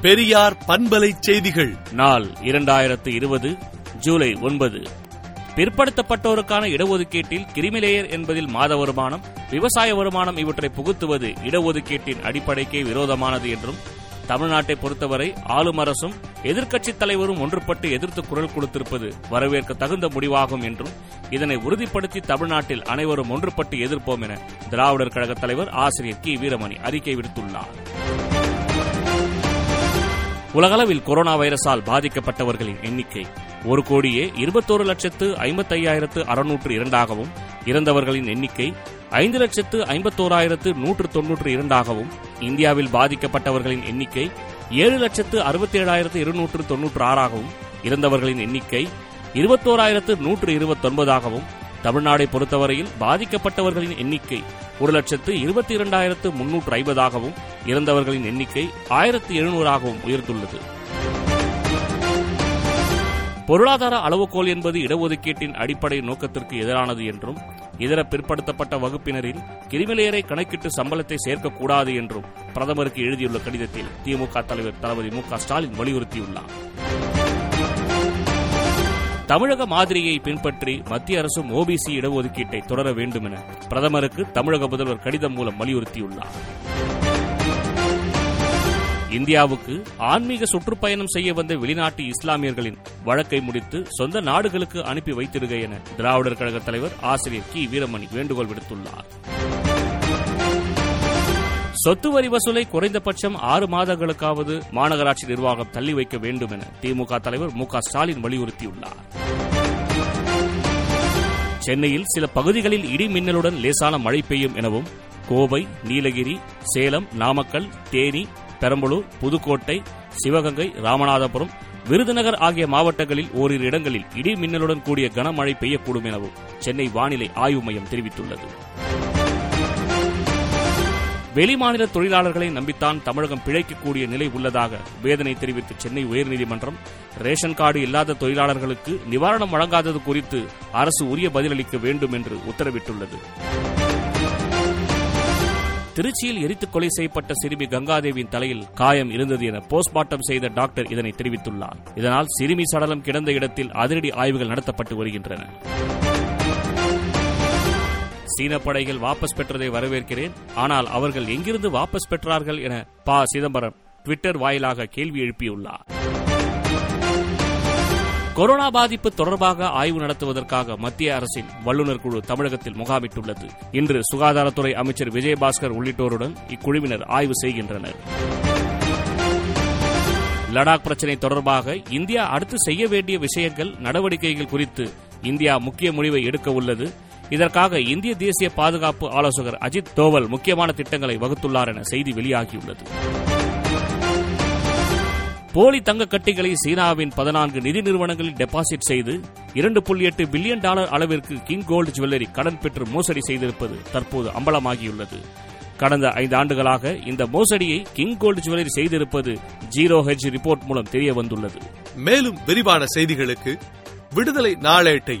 பெரியார் பண்பலை செய்திகள். நாள் இரண்டாயிரத்து இருபது ஜூலை ஒன்பது. பிற்படுத்தப்பட்டோருக்கான இடஒதுக்கீட்டில் கிரிமிலேயர் என்பதில் மாத வருமானம் விவசாய வருமானம் இவற்றை புகுத்துவது இடஒதுக்கீட்டின் அடிப்படைக்கே விரோதமானது என்றும் தமிழ்நாட்டை பொறுத்தவரை ஆளும் அரசும் எதிர்க்கட்சித் தலைவரும் ஒன்றுபட்டு எதிர்த்து குரல் கொடுத்திருப்பது வரவேற்க தகுந்த முடிவாகும் என்றும் இதனை உறுதிப்படுத்தி தமிழ்நாட்டில் அனைவரும் ஒன்றுபட்டு எதிர்ப்போம் என திராவிடர் கழக தலைவர் ஆசிரியர் கி வீரமணி அறிக்கை விடுத்துள்ளார். உலகளவில் கொரோனா வைரஸால் பாதிக்கப்பட்டவர்களின் எண்ணிக்கை ஒரு கோடியே இருபத்தோரு லட்சத்து ஐம்பத்தையாயிரத்து அறுநூற்று இரண்டாகவும் இறந்தவர்களின் எண்ணிக்கை ஐந்து லட்சத்து ஐம்பத்தோராயிரத்து நூற்று தொன்னூற்று இரண்டாகவும் இந்தியாவில் பாதிக்கப்பட்டவர்களின் எண்ணிக்கை ஏழு லட்சத்து அறுபத்தேழாயிரத்து இருநூற்று தொன்னூற்று ஆறாகவும் இறந்தவர்களின் எண்ணிக்கை இருபத்தோராயிரத்து நூற்று இருபத்தொன்பதாகவும் தமிழ்நாடை பொறுத்தவரையில் பாதிக்கப்பட்டவர்களின் எண்ணிக்கை ஒரு லட்சத்து இருபத்தி இரண்டாயிரத்து முன்னூற்று ஐம்பதாகவும் இறந்தவர்களின் எண்ணிக்கை ஆயிரத்து எழுநூறாகவும் உயர்ந்துள்ளது. பொருளாதார அளவுகோல் என்பது இடஒதுக்கீட்டின் அடிப்படை நோக்கத்திற்கு எதிரானது என்றும் இதர பிற்படுத்தப்பட்ட வகுப்பினரில் கிரிமிலேயரை கணக்கிட்டு சம்பளத்தை சேர்க்கக்கூடாது என்றும் பிரதமருக்கு எழுதியுள்ள கடிதத்தில் திமுக தலைவர் தளபதி மு ஸ்டாலின் வலியுறுத்தியுள்ளார். தமிழக மாதிரியை பின்பற்றி மத்திய அரசும் ஓபிசி இடஒதுக்கீட்டை தொடர வேண்டும் என பிரதமருக்கு தமிழக முதல்வர் கடிதம் மூலம் வலியுறுத்தியுள்ளார். இந்தியாவுக்கு ஆன்மீக சுற்றுப்பயணம் செய்ய வந்த வெளிநாட்டு இஸ்லாமியர்களின் வழக்கை முடித்து சொந்த நாடுகளுக்கு அனுப்பி வைத்திருக என திராவிடர் கழக தலைவர் ஆசிரியர் கி. வீரமணி வேண்டுகோள் விடுத்துள்ளார். சொத்து வரி வசூலை குறைந்தபட்சம் ஆறு மாதங்களுக்காவது மாநகராட்சி நிர்வாகம் தள்ளி வைக்க வேண்டும் என திமுக தலைவர் மு ஸ்டாலின் வலியுறுத்தியுள்ளார். சென்னையில் சில பகுதிகளில் இடி மின்னலுடன் லேசான மழை பெய்யும் எனவும் கோவை நீலகிரி சேலம் நாமக்கல் தேனி பெரம்பலூர் புதுக்கோட்டை சிவகங்கை ராமநாதபுரம் விருதுநகர் ஆகிய மாவட்டங்களில் ஓரிரு இடங்களில் இடி மின்னலுடன் கூடிய கனமழை பெய்யக்கூடும் எனவும் சென்னை வானிலை ஆய்வு மையம் தெரிவித்துள்ளது. வெளிமாநில தொழிலாளர்களை நம்பித்தான் தமிழகம் பிழைக்கக்கூடிய நிலை உள்ளதாக வேதனை தெரிவித்த சென்னை உயர்நீதிமன்றம் ரேஷன் கார்டு இல்லாத தொழிலாளர்களுக்கு நிவாரணம் வழங்காதது குறித்து அரசு உரிய பதிலளிக்க வேண்டும் என்று உத்தரவிட்டுள்ளது. திருச்சியில் எரித்து கொலை செய்யப்பட்ட சிறுமி கங்காதேவியின் தலையில் காயம் இருந்தது என போஸ்ட்மார்ட்டம் செய்த டாக்டர் இதனை தெரிவித்துள்ளார். இதனால் சிறுமி சடலம் கிடந்த இடத்தில் அதிரடி ஆய்வுகள் நடத்தப்பட்டு வருகின்றன. சீன படைகள் வாபஸ் பெற்றதை வரவேற்கிறேன். ஆனால் அவர்கள் எங்கிருந்து வாபஸ் பெற்றார்கள் என ப. சிதம்பரம் டுவிட்டர் வாயிலாக கேள்வி எழுப்பியுள்ளார். கொரோனா பாதிப்பு தொடர்பாக ஆய்வு நடத்துவதற்காக மத்திய அரசின் வல்லுநர் குழு தமிழகத்தில் முகாமிட்டுள்ளது. இன்று சுகாதாரத்துறை அமைச்சர் விஜயபாஸ்கர் உள்ளிட்டோருடன் இக்குழுவினர் ஆய்வு செய்கின்றனர். லடாக் பிரச்சினை தொடர்பாக இந்தியா அடுத்து செய்ய வேண்டிய விஷயங்கள் நடவடிக்கைகள் குறித்து இந்தியா முக்கிய முடிவை எடுக்க உள்ளது. இதற்காக இந்திய தேசிய பாதுகாப்பு ஆலோசகர் அஜித் தோவல் முக்கியமான திட்டங்களை வகுத்துள்ளார் என செய்தி வெளியாகியுள்ளது. போலி தங்க கட்டிகளை சீனாவின் பதினான்கு நிதி நிறுவனங்களில் டெபாசிட் செய்து இரண்டு புள்ளி எட்டு பில்லியன் டாலர் அளவிற்கு கிங் கோல்டு ஜுவல்லரி கடன் பெற்று மோசடி செய்திருப்பது தற்போது அம்பலமாகியுள்ளது. கடந்த ஐந்து ஆண்டுகளாக இந்த மோசடியை கிங் கோல்டு ஜுவல்லரி செய்திருப்பது ஜீரோ ஹெச் ரிப்போர்ட் மூலம் தெரிய வந்துள்ளது மேலும் விரிவான செய்திகளுக்கு விடுதலை நாளேட்டை